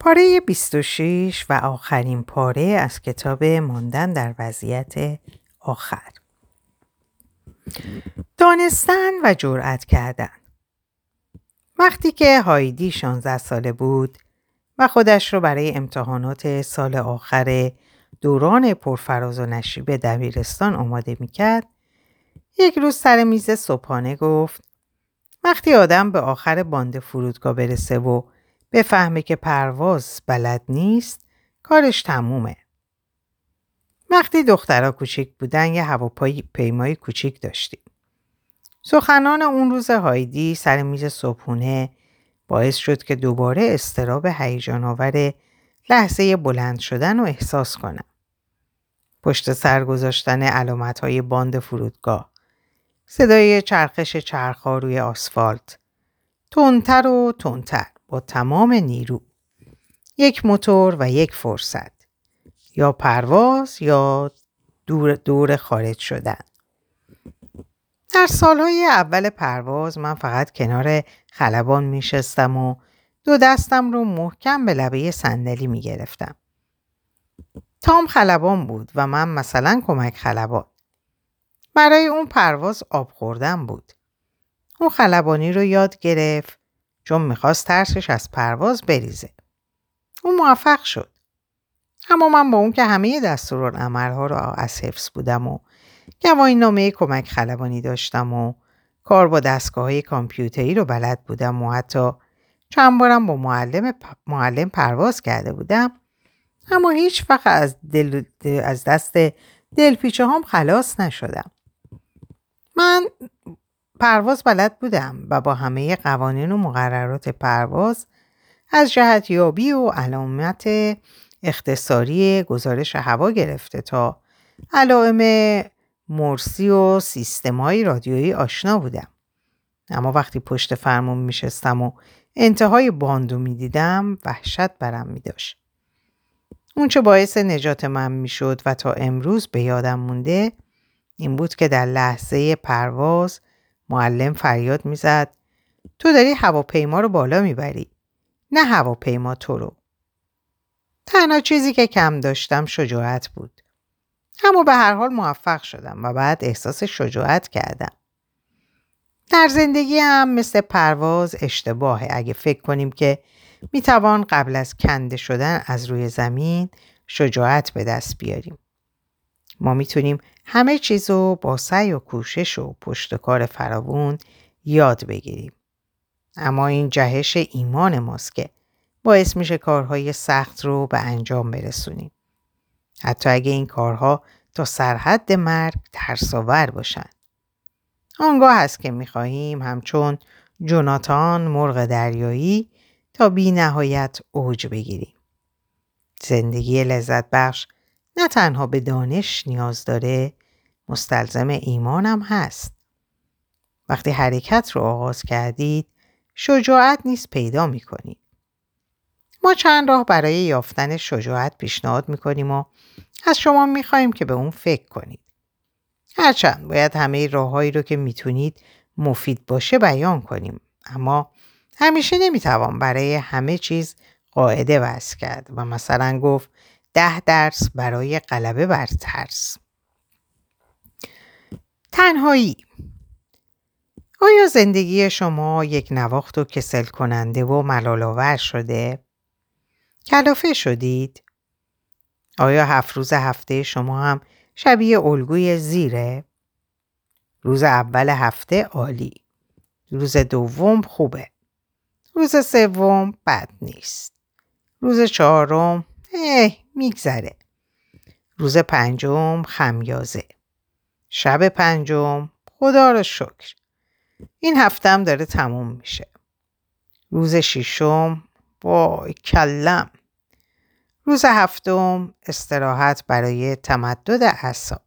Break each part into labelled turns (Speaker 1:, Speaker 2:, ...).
Speaker 1: پاره 26 و آخرین پاره از کتاب ماندن در وضعیت آخر. دانستن و جرأت کردن. وقتی که هایدی 16 ساله بود و خودش رو برای امتحانات سال آخر دوران پرفراز و نشیب دبیرستان آماده می‌کرد یک روز سر میز صبحانه گفت وقتی آدم به آخر باند فرودگاه برسه و بفهمه که پرواز بلد نیست کارش تمومه. وقتی دخترها کوچیک بودن یه هواپیمای کوچیک داشتیم. سخنان اون روز هایدی سر میز صبحونه باعث شد که دوباره استراب هیجان آور لحظه بلند شدن رو احساس کنم. پشت سر گذاشتن علامت های باند فرودگاه. صدای چرخش چرخها روی آسفالت. تندتر و تندتر با تمام نیرو. یک موتور و یک فرصت. یا پرواز یا دور, دور خارج شدن. در سالهای اول پرواز من فقط کنار خلبان می شستم و دو دستم رو محکم به لبه صندلی می گرفتم. تام خلبان بود و من مثلا کمک خلبان. برای اون پرواز آب خوردن بود. اون خلبانی رو یاد گرفت چون می‌خواست ترسش از پرواز بریزه. اون موفق شد. اما من با اون که همه دستورالعملها رو از حفظ بودم و گواهی نامه کمک خلبانی داشتم و کار با دستگاه های کامپیوتری رو بلد بودم و حتی چند بارم با معلم, معلم پرواز کرده بودم اما هیچ وقت از, دل، از دست دلپیچه هم خلاص نشدم. من پرواز بلد بودم و با همه قوانین و مقررات پرواز از جهت یابی و علامت اختصاری گزارش هوا گرفته تا علائم مرسی و سیستمایی رادیویی آشنا بودم. اما وقتی پشت فرمون میشستم و انتهای باندو می‌دیدم وحشت برم میداشت. اون چه باعث نجات من می‌شد و تا امروز به یادم مونده این بود که در لحظه پرواز معلم فریاد می‌زد. تو داری هواپیما رو بالا می‌بری. نه هواپیما تو رو. تنها چیزی که کم داشتم شجاعت بود. اما به هر حال موفق شدم و بعد احساس شجاعت کردم. در زندگی هم مثل پرواز اشتباهه. اگه فکر کنیم که می‌توان قبل از کنده شدن از روی زمین شجاعت به دست بیاریم. ما می‌تونیم همه چیز رو با سعی و کوشش و پشتکار فراوون یاد بگیریم. اما این جهش ایمان ماست که باعث میشه کارهای سخت رو به انجام برسونیم. حتی اگه این کارها تا سرحد مرگ ترساور باشن. آنگاه هست که می‌خواهیم همچون جوناتان مرغ دریایی تا بی نهایت اوج بگیریم. زندگی لذت بخش نه تنها به دانش نیاز داره مستلزم ایمانم هست. وقتی حرکت رو آغاز کردید شجاعت نیست پیدا می کنید. ما چند راه برای یافتن شجاعت پیشنهاد می کنیم و از شما می خواهیم که به اون فکر کنید. هرچند باید همه راههایی رو که می‌تونید مفید باشه بیان کنیم اما همیشه نمی‌توان برای همه چیز قاعده وضع کرد و مثلا گفت ده درس برای غلبه بر ترس. تنهایی آیا زندگی شما یک نواخت و کسل کننده و ملالاور شده؟ کلافه شدید؟ آیا هفت روز هفته شما هم شبیه الگوی زیره؟ روز اول هفته عالی. روز دوم خوبه. روز سوم بد نیست. روز چهارم اه میگذره. روز پنجم خمیازه. شب پنجم خدا رو شکر. این هفتم داره تموم میشه. روز ششم وای کلم. روز هفتم استراحت برای تمدد اعصاب.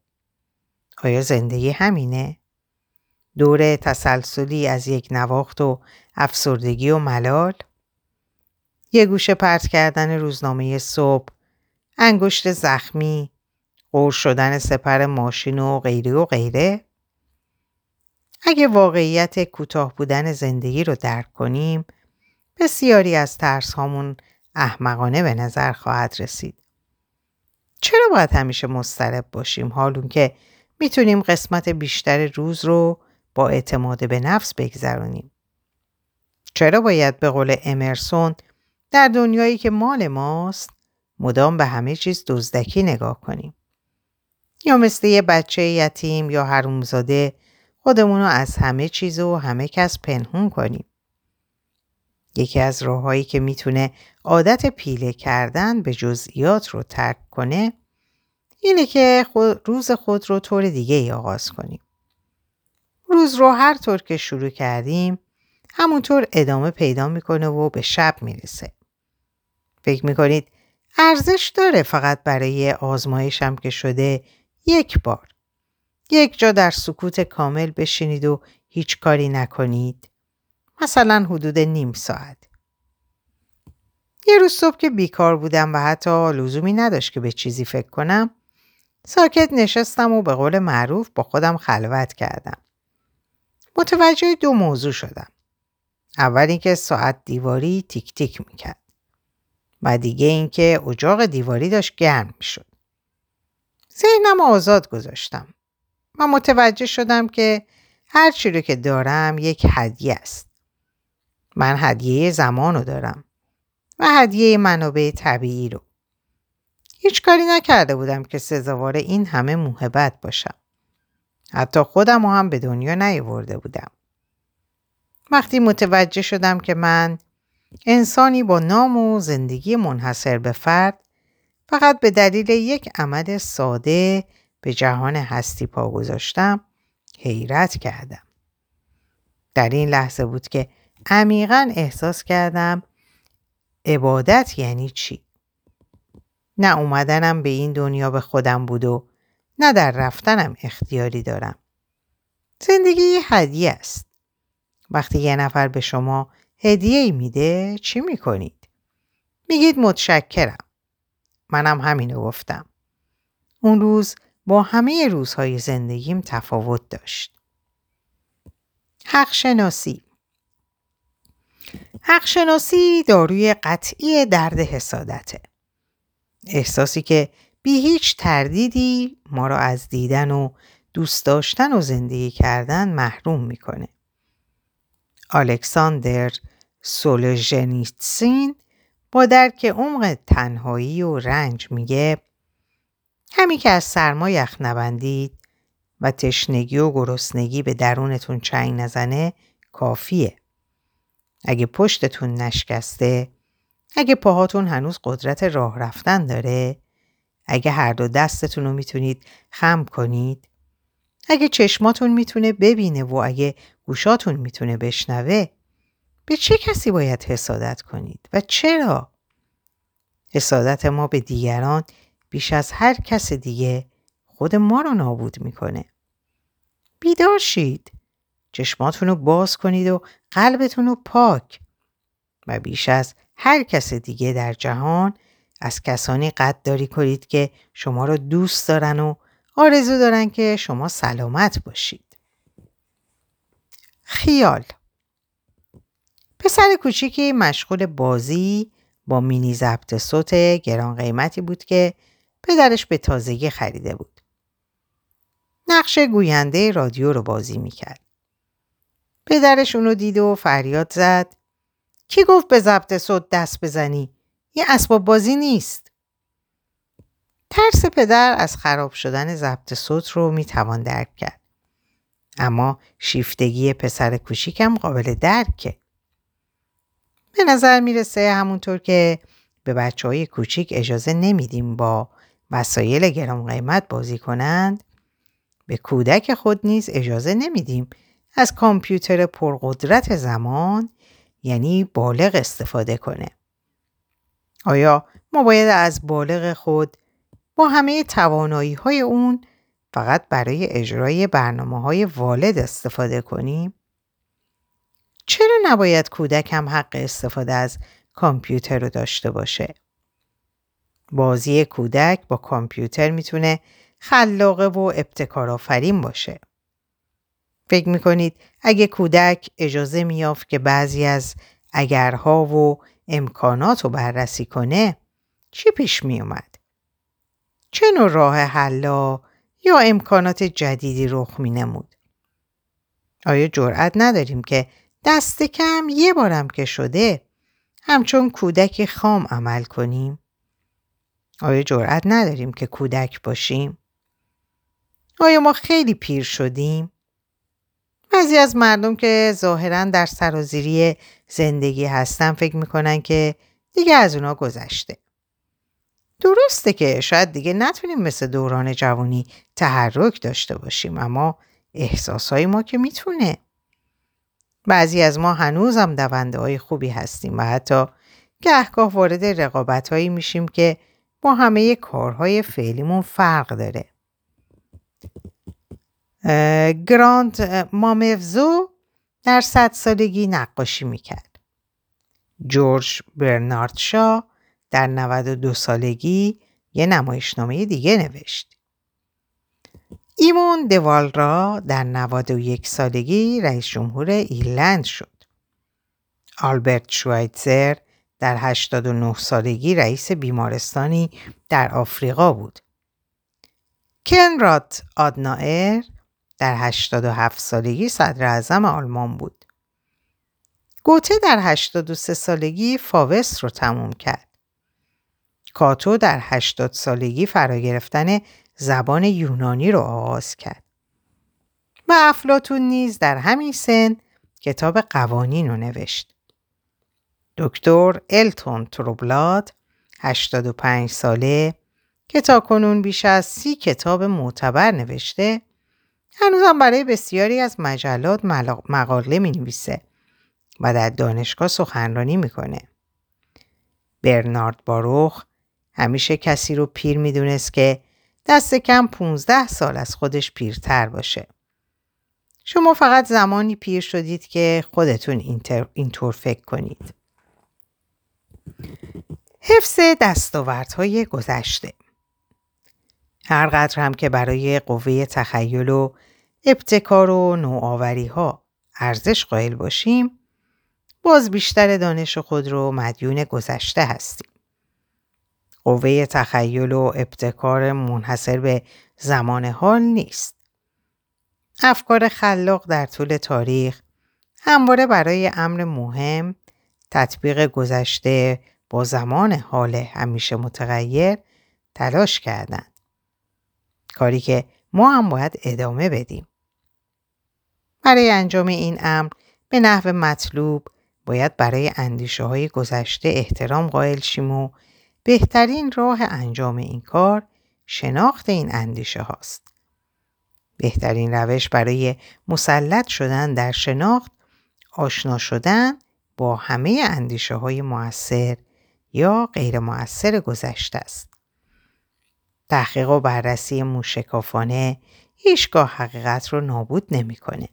Speaker 1: آیا زندگی همینه؟ دور تسلسلی از یک نواخت و افسردگی و ملال یه گوشه پرت کردن روزنامه صبح انگشت زخمی قور شدن سپر ماشین و غیره و غیره اگه واقعیت کوتاه بودن زندگی رو درک کنیم بسیاری از ترس هامون احمقانه به نظر خواهد رسید. چرا باید همیشه مضطرب باشیم حالون که می‌تونیم قسمت بیشتر روز رو با اعتماد به نفس بگذرونیم؟ چرا باید به قول امرسون در دنیایی که مال ماست مدام به همه چیز دزدکی نگاه کنیم؟ یا مثل یه بچه یتیم یا حرومزاده خودمون رو از همه چیز و همه کس پنهون کنیم. یکی از راههایی که می‌تونه عادت پیله کردن به جزئیات رو ترک کنه اینه که روز خود رو طور دیگه ای آغاز کنیم. روز رو هر طور که شروع کردیم همونطور ادامه پیدا می‌کنه و به شب می‌رسه. فکر می‌کنید ارزش داره فقط برای آزمایشم که شده یک بار. یک جا در سکوت کامل بشینید و هیچ کاری نکنید. مثلا حدود نیم ساعت. یه روز صبح که بیکار بودم و حتی لزومی نداشت که به چیزی فکر کنم ساکت نشستم و به قول معروف با خودم خلوت کردم. متوجه دو موضوع شدم. اول اینکه ساعت دیواری تیک تیک می‌کرد. و دیگه اینکه اجاق دیواری داشت گرم می‌شد. ذهنم آزاد گذاشتم و متوجه شدم که هر چی رو که دارم یک هدیه است. من هدیه زمان رو دارم و هدیه منابع طبیعی رو. هیچ کاری نکرده بودم که سزاوار این همه محبت باشم. حتی خودم هم به دنیا نیاورده بودم. وقتی متوجه شدم که من انسانی با نام و زندگی منحصر به فرد فقط به دلیل یک عمل ساده به جهان هستی پا گذاشتم حیرت کردم. در این لحظه بود که عمیقا احساس کردم عبادت یعنی چی؟ نه اومدنم به این دنیا به خودم بود و نه در رفتنم اختیاری دارم. زندگی یه هدیه است. وقتی یه نفر به شما هدیه ای میده چی می‌کنید؟ میگید متشکرم. منم همینو گفتم. اون روز با همه روزهای زندگیم تفاوت داشت. حق شناسی حق شناسی داروی قطعی درد حسادته. احساسی که بی هیچ تردیدی ما را از دیدن و دوست داشتن و زندگی کردن محروم می‌کنه. الکساندر سولژنیتسین با درک عمق تنهایی و رنج میگه همین که از سرما یخ نبندید و تشنگی و گرسنگی به درونتون چنگ نزنه کافیه. اگه پشتتون نشکسته، اگه پاهاتون هنوز قدرت راه رفتن داره، اگه هر دو دستتون رو می‌تونید خم کنید، اگه چشماتون می‌تونه ببینه و اگه گوشاتون می‌تونه بشنوه، به چه کسی باید حسادت کنید و چرا؟ حسادت ما به دیگران بیش از هر کس دیگه خود ما رو نابود می‌کنه. بیدار شید. چشماتون رو باز کنید و قلبتون رو پاک و بیش از هر کس دیگه در جهان از کسانی قدرداری کنید که شما رو دوست دارن و آرزو دارن که شما سلامت باشید. خیال پسر کوچیکی مشغول بازی با مینی ضبط صوت گران قیمتی بود که پدرش به تازگی خریده بود. نقش گوینده رادیو رو بازی می‌کرد. پدرش اونو دید و فریاد زد کی گفت به ضبط صوت دست بزنی؟ یه اسباب بازی نیست. ترس پدر از خراب شدن ضبط صوت رو می‌توان درک کرد. اما شیفتگی پسر کوچیکم قابل درکه. به نظر می‌رسه همونطور که به بچه های کوچیک اجازه نمیدیم با وسایل گران قیمت بازی کنند به کودک خود نیز اجازه نمیدیم از کامپیوتر پرقدرت زمان یعنی بالغ استفاده کنه. آیا ما باید از بالغ خود با همه توانایی های اون فقط برای اجرای برنامه های والد استفاده کنیم؟ چرا نباید کودک هم حق استفاده از کامپیوتر رو داشته باشه؟ بازی کودک با کامپیوتر می‌تونه خلاقه و ابتکارآفرین باشه. فکر می‌کنید اگه کودک اجازه میافت که بعضی از اگرها و امکانات رو بررسی کنه چی پیش می اومد؟ چه نوع راه حلا یا امکانات جدیدی رخ می نمود؟ آیا جرأت نداریم که دست کم یه بارم که شده همچون کودک خام عمل کنیم؟ آیا جرأت نداریم که کودک باشیم؟ آیا ما خیلی پیر شدیم؟ بعضی از مردم که ظاهرا در سرازیری زندگی هستن فکر می‌کنن که دیگه از اونا گذشته. درسته که شاید دیگه نتونیم مثل دوران جوانی تحرک داشته باشیم اما احساسهای ما که می‌تونه. بعضی از ما هنوز هم دونده های خوبی هستیم و حتی گهگاه وارد رقابت هایی میشیم که با همه کارهای فعلیمون فرق داره. گراند مامفزو در صد سالگی نقاشی می‌کرد. جورج برنارد شا در 92 سالگی یه نمایشنامه دیگه نوشت. ایمون دوالرا در 91 سالگی رئیس جمهور ایرلند شد. آلبرت شوایتزر در 89 سالگی رئیس بیمارستانی در آفریقا بود. کنراد آدنائر در 87 سالگی صدر اعظم آلمان بود. گوته در 83 سالگی فاوست رو تموم کرد. کاتو در 80 سالگی فرا گرفتن زبان یونانی رو آغاز کرد. و افلاتون نیز در همین سن کتاب قوانین رو نوشت. دکتر التون تروبلاد 85 ساله که تا کنون بیش از سی کتاب معتبر نوشته هنوزم برای بسیاری از مجلات مقاله می نویسه و در دانشگاه سخنرانی می‌کنه. برنارد باروخ همیشه کسی رو پیر می‌دونست که دست کم 15 سال از خودش پیرتر باشه. شما فقط زمانی پیر شدید که خودتون اینطور فکر کنید. حفظ دستاوردهای گذشته هر قدر هم که برای قوه تخیل و ابتکار و نوآوری ها ارزش قائل باشیم باز بیشتر دانش خود رو مدیون گذشته هستیم. قوه تخیل و ابتکار منحصر به زمان حال نیست. افکار خلاق در طول تاریخ همواره برای امر مهم تطبیق گذشته با زمان حال همیشه متغیر تلاش کردند. کاری که ما هم باید ادامه بدیم. برای انجام این امر به نحو مطلوب باید برای اندیشه های گذشته احترام قائل شیم و بهترین راه انجام این کار شناخت این اندیشه هاست. بهترین روش برای مسلط شدن در شناخت آشنا شدن با همه اندیشه های موثر یا غیر موثر گذشته است. تحقیق و بررسی موشکافانه هیچگاه حقیقت رو نابود نمی‌کنه.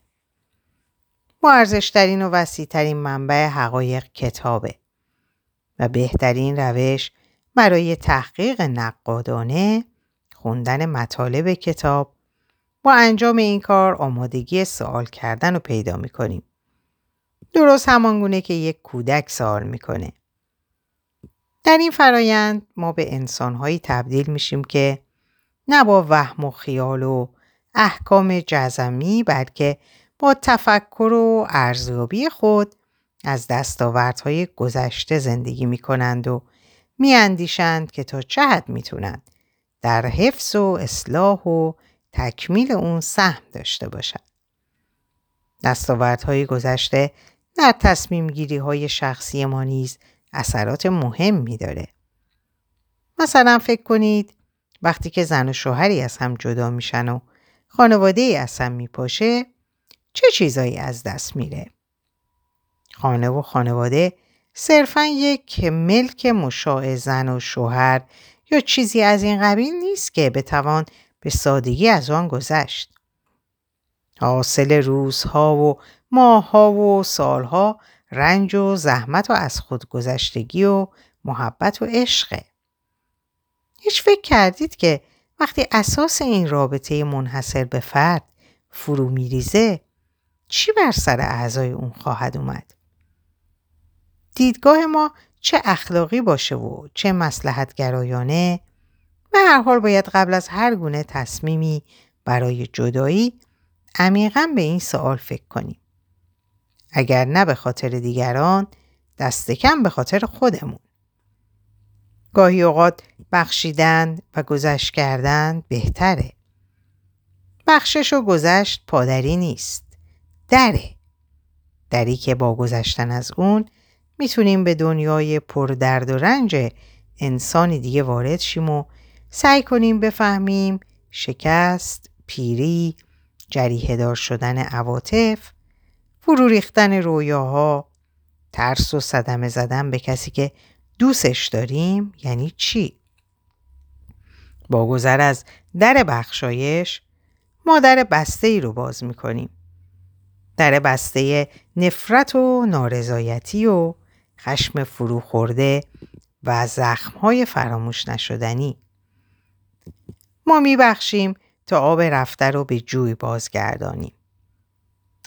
Speaker 1: با ارزشترین و وسیعترین منبع حقایق کتابه و بهترین روش برای تحقیق نقادانه خوندن مطالب کتاب با انجام این کار آمادگی سوال کردن رو پیدا می‌کنیم. درست همانگونه که یک کودک سوال می‌کنه. در این فرایند ما به انسانهایی تبدیل میشیم که نه با وهم و خیال و احکام جزمی بلکه با تفکر و ارزیابی خود از دستاوردهای گذشته زندگی می کنند و می اندیشند که تا چه حد می تونند در حفظ و اصلاح و تکمیل اون سهم داشته باشند. دستاوردهای گذشته در تصمیم گیری های شخصی ما نیز اثرات مهم داره. مثلا فکر کنید وقتی که زن و شوهری از هم جدا میشن و خانواده ای از هم میپاشه چه چیزایی از دست میره؟ خانه و خانواده صرفا یک ملک مشاع زن و شوهر یا چیزی از این قبیل نیست که بتوان به سادگی از آن گذشت. حاصل روزها و ماهها و سالها رنج و زحمت و از خودگذشتگی و محبت و عشقه. هیچ فکر کردید که وقتی اساس این رابطه منحصر به فرد فرو میریزه چی بر سر اعضای اون خواهد اومد؟ دیدگاه ما چه اخلاقی باشه و چه مسلحت گرایانه به هر حال باید قبل از هر گونه تصمیمی برای جدایی عمیقا به این سوال فکر کنیم. اگر نه به خاطر دیگران دست کم به خاطر خودمون. گاهی اوقات بخشیدن و گذشت کردن بهتره. بخشش و گذشت پادری نیست. دره. دری که با گذشتن از اون می‌تونیم به دنیای پردرد و رنج انسانی دیگه وارد شیم و سعی کنیم بفهمیم شکست، پیری، جریه دار شدن عواطف، فرو ریختن رویاها، ترس و صدمه زدن به کسی که دوستش داریم یعنی چی؟ با گذر از در بخشایش ما در بسته ای رو باز می‌کنیم. در بسته نفرت و نارضایتی و خشم فرو خورده و زخمهای فراموش نشدنی. ما میبخشیم تا آب رفته رو به جوی بازگردانیم.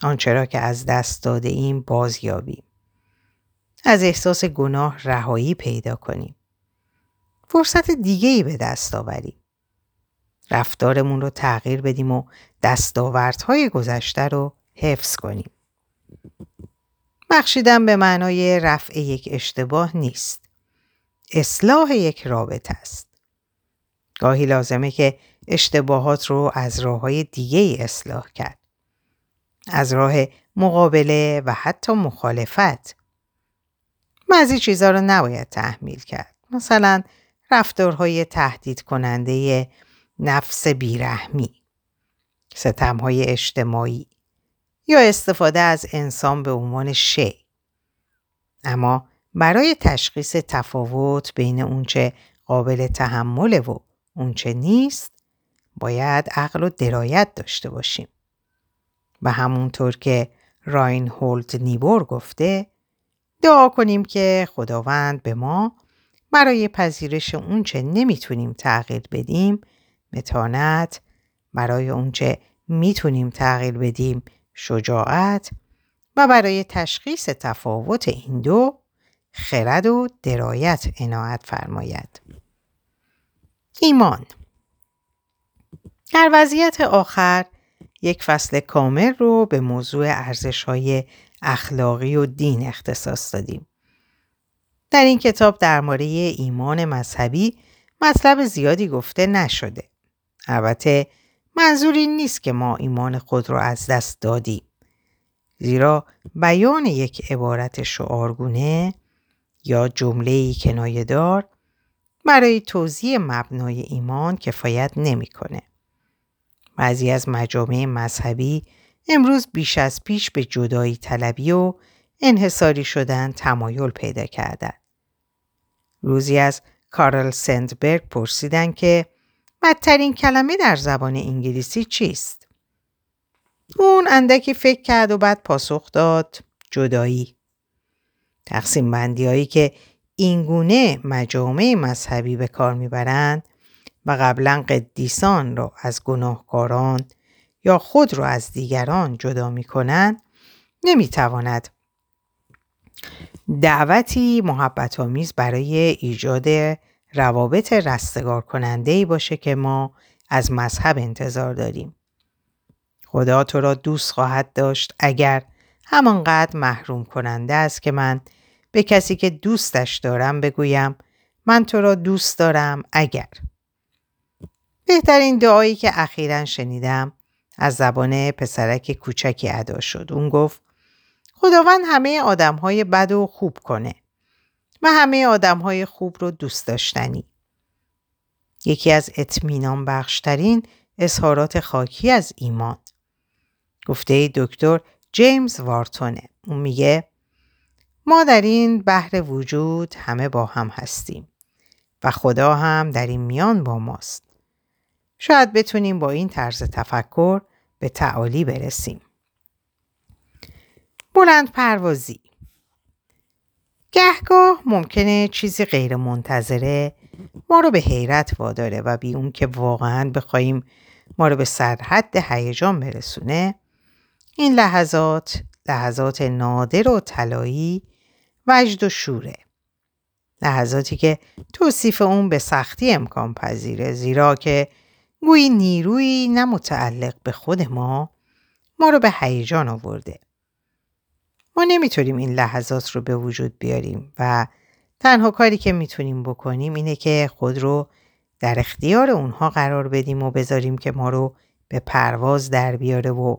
Speaker 1: آنچه را که از دست داده ایم بازیابیم. از احساس گناه رهایی پیدا کنیم. فرصت دیگه ای به دست آوریم. رفتارمون رو تغییر بدیم و دستاوردهای گذشته رو حفظ کنیم. بخشیدن به معنای رفع یک اشتباه نیست. اصلاح یک رابطه است. گاهی لازمه که اشتباهات رو از راه های دیگه اصلاح کرد. از راه مقابله و حتی مخالفت. بعضی چیزها رو نباید تحمیل کرد. مثلا رفتارهای تهدید کننده نفس بیرحمی، ستمهای اجتماعی یا استفاده از انسان به عنوان شی. اما برای تشخیص تفاوت بین اونچه قابل تحمله و اونچه نیست باید عقل و درایت داشته باشیم. و همونطور که راین هولد نیبور گفته دعا کنیم که خداوند به ما برای پذیرش اونچه نمی‌تونیم تغییر بدیم متانت برای اونچه می‌تونیم تغییر بدیم شجاعت و برای تشخیص تفاوت این دو خرد و درایت عنایت فرماید. ایمان در وضعیت آخر یک فصل کامل رو به موضوع ارزش های اخلاقی و دین اختصاص دادیم. در این کتاب درباره ایمان مذهبی مطلب زیادی گفته نشده. البته منظور این نیست که ما ایمان خود را از دست دادیم. زیرا بیان یک عبارت شعارگونه یا جمله کنایه دار برای توضیح مبنای ایمان کفایت نمی‌کنه. بعضی از مجامع مذهبی امروز بیش از پیش به جدایی طلبی و انحصاری شدن تمایل پیدا کردند. روزی از کارل سندبرگ پرسیدن که بدترین کلمه در زبان انگلیسی چیست؟ اون اندکی فکر کرد و بعد پاسخ داد جدایی. تقسیم بندی هایی که اینگونه مجامع مذهبی به کار می‌برند و قبلا قدیسان را از گناهکاران یا خود را از دیگران جدا می کنند نمی تواند دعوتی محبت آمیز برای ایجاد روابط رستگار کننده ای باشه که ما از مذهب انتظار داریم. خدا تو را دوست خواهد داشت اگر همانقدر محروم کننده است که من به کسی که دوستش دارم بگویم من تو را دوست دارم اگر بهترین دعایی که اخیرا شنیدم از زبان پسرک کوچکی ادا شد. اون گفت خداوند همه آدم های بد و خوب کنه و همه آدم های خوب رو دوست داشتنی. یکی از اطمینان بخشترین اظهارات خاکی از ایمان. گفته دکتر جیمز وارتونه. اون میگه ما در این بحر وجود همه با هم هستیم و خدا هم در این میان با ماست. شاید بتونیم با این طرز تفکر به تعالی برسیم. بلند پروازی گهگاه ممکنه چیزی غیر منتظره ما رو به حیرت واداره و بی اون که واقعا بخوایم ما رو به سرحد هیجان برسونه این لحظات لحظات نادر و طلایی وجد و شوره لحظاتی که توصیف اون به سختی امکان پذیره زیرا که گویی نیرویی نه متعلق به خود ما ما رو به هیجان آورده. ما نمی‌تونیم این لحظات رو به وجود بیاریم و تنها کاری که می‌تونیم بکنیم اینه که خود رو در اختیار اونها قرار بدیم و بذاریم که ما رو به پرواز در بیاره و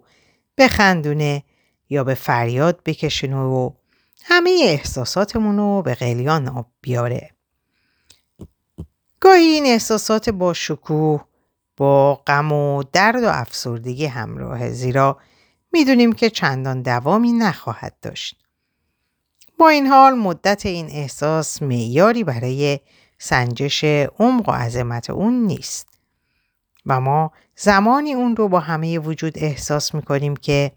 Speaker 1: بخندونه یا به فریاد بکشونه و همه احساساتمون رو به قلیان بیاره. گاهی این احساسات با شکوه با غم و درد و افسردگی همراه زیرا می‌دونیم که چندان دوامی نخواهد داشت. با این حال مدت این احساس معیاری برای سنجش عمق و عظمت اون نیست و ما زمانی اون رو با همه وجود احساس می‌کنیم که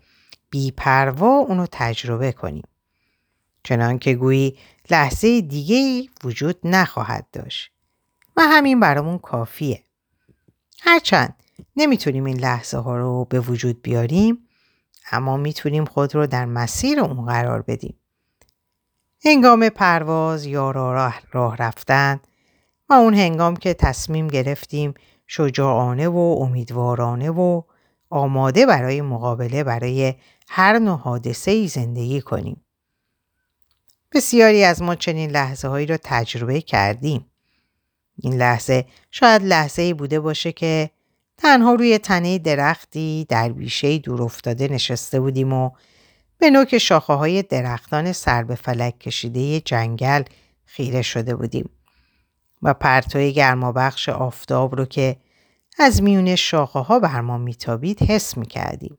Speaker 1: بیپروا اونو تجربه کنیم. چنان که گویی لحظه دیگه وجود نخواهد داشت و همین برامون کافیه. هرچند نمی‌تونیم این لحظه ها رو به وجود بیاریم اما می‌تونیم خود رو در مسیر اون قرار بدیم. هنگام پرواز یا راه, راه رفتن و اون هنگام که تصمیم گرفتیم شجاعانه و امیدوارانه و آماده برای مقابله برای هر نوع حادثه ای زندگی کنیم. بسیاری از ما چنین لحظه هایی را تجربه کردیم. این لحظه شاید لحظه ای بوده باشه که تنها روی تنه درختی در بیشه دور افتاده نشسته بودیم و به نوک شاخه های درختان سر به فلک کشیده جنگل خیره شده بودیم و پرتوی گرمابخش آفتاب رو که از میون شاخه ها بر ما میتابید حس می‌کردیم.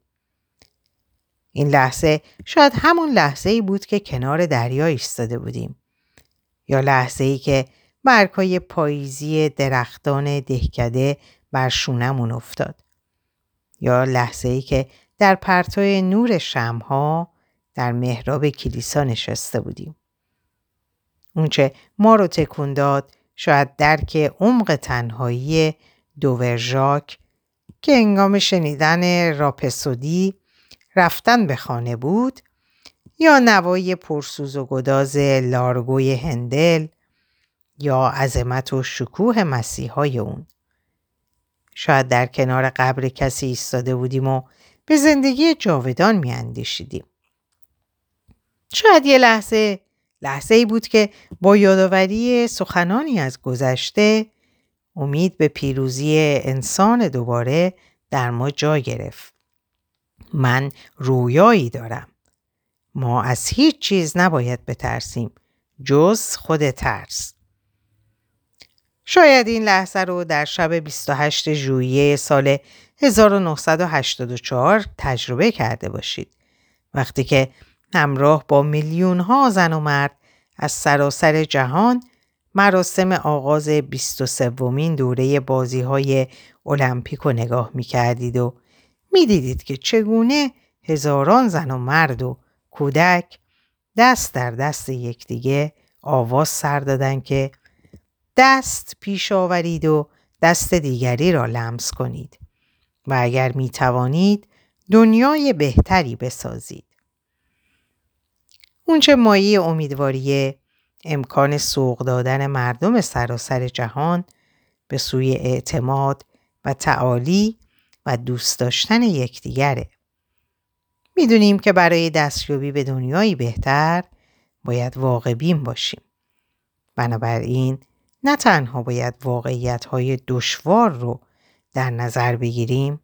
Speaker 1: این لحظه شاید همون لحظه ای بود که کنار دریا ایستاده بودیم. یا لحظه ای که برگهای پاییزی درختان دهکده بر شونمون افتاد. یا لحظه ای که در پرتو نور شمها در محراب کلیسا نشسته بودیم. اونچه ما رو تکون داد شاید درک عمق تنهایی دوورژاک که انگام شنیدن راپسودی رفتن به خانه بود یا نوای پرسوز و گداز لارگوی هندل یا عظمت و شکوه مسیحای اون. شاید در کنار قبر کسی ایستاده بودیم و به زندگی جاودان می اندیشیدیم. شاید یه لحظه لحظه ای بود که با یادآوری سخنانی از گذشته امید به پیروزی انسان دوباره در ما جا گرفت. من رویایی دارم. ما از هیچ چیز نباید بترسیم جز خود ترس. شاید این لحظه رو در شب 28 ژوئیه سال 1984 تجربه کرده باشید. وقتی که همراه با میلیون ها زن و مرد از سراسر جهان مراسم آغاز 23 ومین دوره بازی های المپیک رو نگاه می کردید و می دیدید که چگونه هزاران زن و مرد و کودک دست در دست یکدیگه آواز سر دادن که دست پیش آورید و دست دیگری را لمس کنید و اگر می توانید دنیای بهتری بسازید. اونچه مایه امیدواریه امکان سوق دادن مردم سراسر جهان به سوی اعتماد و تعالی و دوست داشتن یکدیگره. می‌دونیم که برای دستیابی به دنیایی بهتر باید واقع بین باشیم. بنابراین نه تنها باید واقعیت های دشوار رو در نظر بگیریم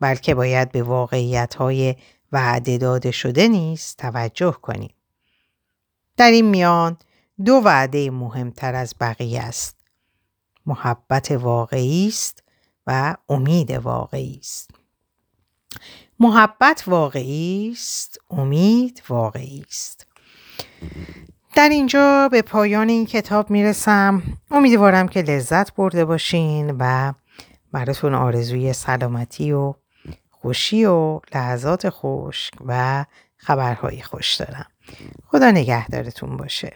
Speaker 1: بلکه باید به واقعیت های وعده داده شده نیز توجه کنیم. در این میان دو وعده مهمتر از بقیه است. محبت واقعی است و امید واقعی است. محبت واقعی است، امید واقعی است. در اینجا به پایان این کتاب می‌رسم. امیدوارم که لذت برده باشین و براتون آرزوی سلامتی و خوشی و لحظات خوش و خبرهای خوش دارم. خدا نگهدارتون باشه.